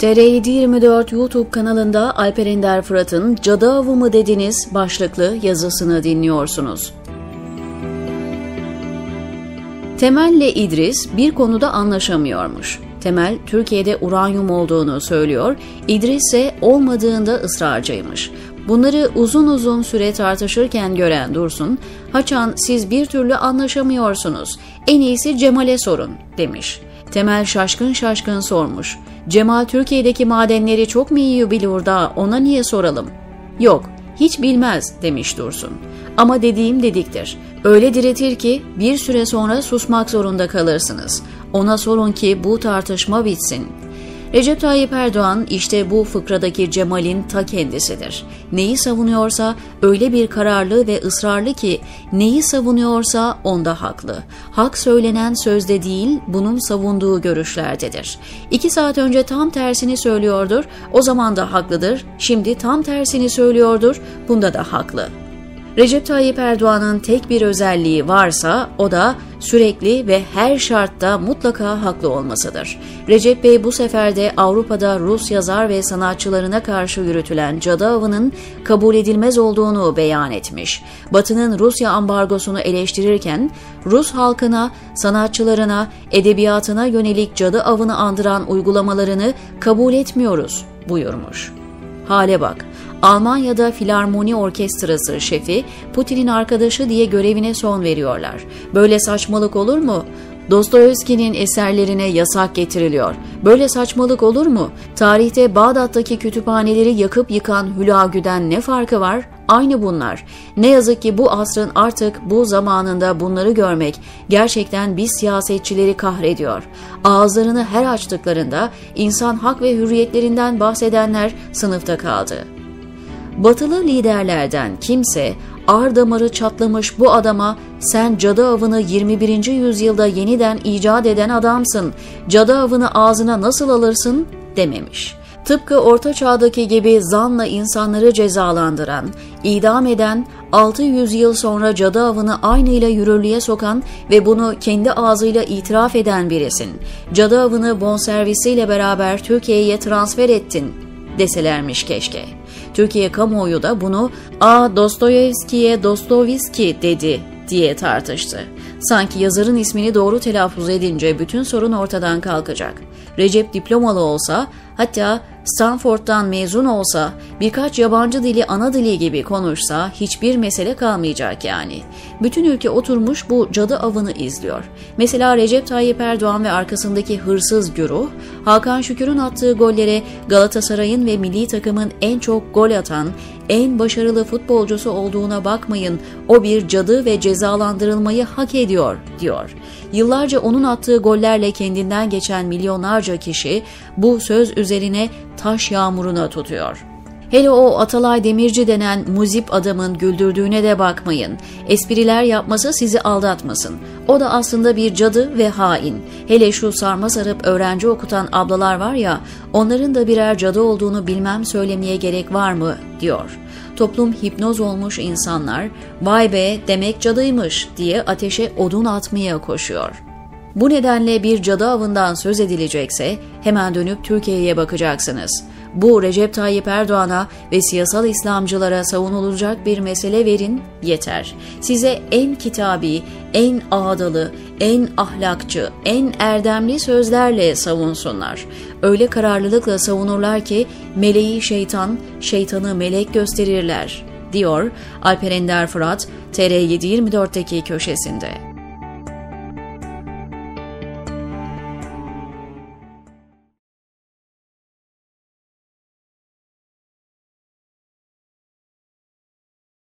TR724 YouTube kanalında Alper Ender Fırat'ın Cadı Avı mı dediniz başlıklı yazısını dinliyorsunuz. Temel ile İdris bir konuda anlaşamıyormuş. Temel Türkiye'de uranyum olduğunu söylüyor, İdris ise olmadığında ısrarcıymış. Bunları uzun uzun süre tartışırken gören Dursun, Haçan siz bir türlü anlaşamıyorsunuz, en iyisi Cemal'e sorun demiş. Temel şaşkın şaşkın sormuş. Cemal Türkiye'deki madenleri çok mu iyi bilir da ona niye soralım? Yok, hiç bilmez demiş Dursun. Ama dediğim dediktir. Öyle diretir ki bir süre sonra susmak zorunda kalırsınız. Ona sorun ki bu tartışma bitsin. Recep Tayyip Erdoğan işte bu fıkradaki Cemal'in ta kendisidir. Neyi savunuyorsa öyle bir kararlı ve ısrarlı ki neyi savunuyorsa onda haklı. Hak söylenen sözde değil bunun savunduğu görüşlerdedir. İki saat önce tam tersini söylüyordur, o zaman da haklıdır, şimdi tam tersini söylüyordur, bunda da haklı. Recep Tayyip Erdoğan'ın tek bir özelliği varsa o da sürekli ve her şartta mutlaka haklı olmasıdır. Recep Bey bu sefer de Avrupa'da Rus yazar ve sanatçılarına karşı yürütülen cadı avının kabul edilmez olduğunu beyan etmiş. Batı'nın Rusya ambargosunu eleştirirken Rus halkına, sanatçılarına, edebiyatına yönelik cadı avını andıran uygulamalarını kabul etmiyoruz buyurmuş. Hale bak. Almanya'da Filarmoni Orkestrası şefi Putin'in arkadaşı diye görevine son veriyorlar. Böyle saçmalık olur mu? Dostoyevski'nin eserlerine yasak getiriliyor. Böyle saçmalık olur mu? Tarihte Bağdat'taki kütüphaneleri yakıp yıkan Hülagü'den ne farkı var? Aynı bunlar. Ne yazık ki bu asrın artık bu zamanında bunları görmek gerçekten biz siyasetçileri kahrediyor. Ağızlarını her açtıklarında insan hak ve hürriyetlerinden bahsedenler sınıfta kaldı. Batılı liderlerden kimse ar damarı çatlamış bu adama sen cadı avını 21. yüzyılda yeniden icat eden adamsın, cadı avını ağzına nasıl alırsın dememiş. Tıpkı orta çağdaki gibi zanla insanları cezalandıran, idam eden, 600 yıl sonra cadı avını aynıyla yürürlüğe sokan ve bunu kendi ağzıyla itiraf eden birisin. Cadı avını bonservisiyle beraber Türkiye'ye transfer ettin deselermiş keşke. Türkiye kamuoyu da bunu "A Dostoyevski'ye Dostoyevski dedi." diye tartıştı. Sanki yazarın ismini doğru telaffuz edince bütün sorun ortadan kalkacak. Recep diplomalı olsa, hatta Stanford'dan mezun olsa, birkaç yabancı dili ana dili gibi konuşsa hiçbir mesele kalmayacak yani. Bütün ülke oturmuş bu cadı avını izliyor. Mesela Recep Tayyip Erdoğan ve arkasındaki hırsız güruh, Hakan Şükür'ün attığı gollere Galatasaray'ın ve milli takımın en çok gol atan, en başarılı futbolcusu olduğuna bakmayın, o bir cadı ve cezalandırılmayı hak ediyor, diyor. Yıllarca onun attığı gollerle kendinden geçen milyonlarca kişi bu söz üzerine taş yağmuruna tutuyor. Hele o Atalay Demirci denen muzip adamın güldürdüğüne de bakmayın. Espriler yapması sizi aldatmasın. O da aslında bir cadı ve hain. Hele şu sarma sarıp öğrenci okutan ablalar var ya, onların da birer cadı olduğunu bilmem söylemeye gerek var mı, diyor. Toplum hipnoz olmuş insanlar, vay be demek cadıymış diye ateşe odun atmaya koşuyor. Bu nedenle bir cadı avından söz edilecekse hemen dönüp Türkiye'ye bakacaksınız. Bu Recep Tayyip Erdoğan'a ve siyasal İslamcılara savunulacak bir mesele verin yeter. Size en kitabi, en ağdalı, en ahlakçı, en erdemli sözlerle savunsunlar. Öyle kararlılıkla savunurlar ki meleği şeytan, şeytanı melek gösterirler, diyor Alper Ender Fırat TR724'teki köşesinde.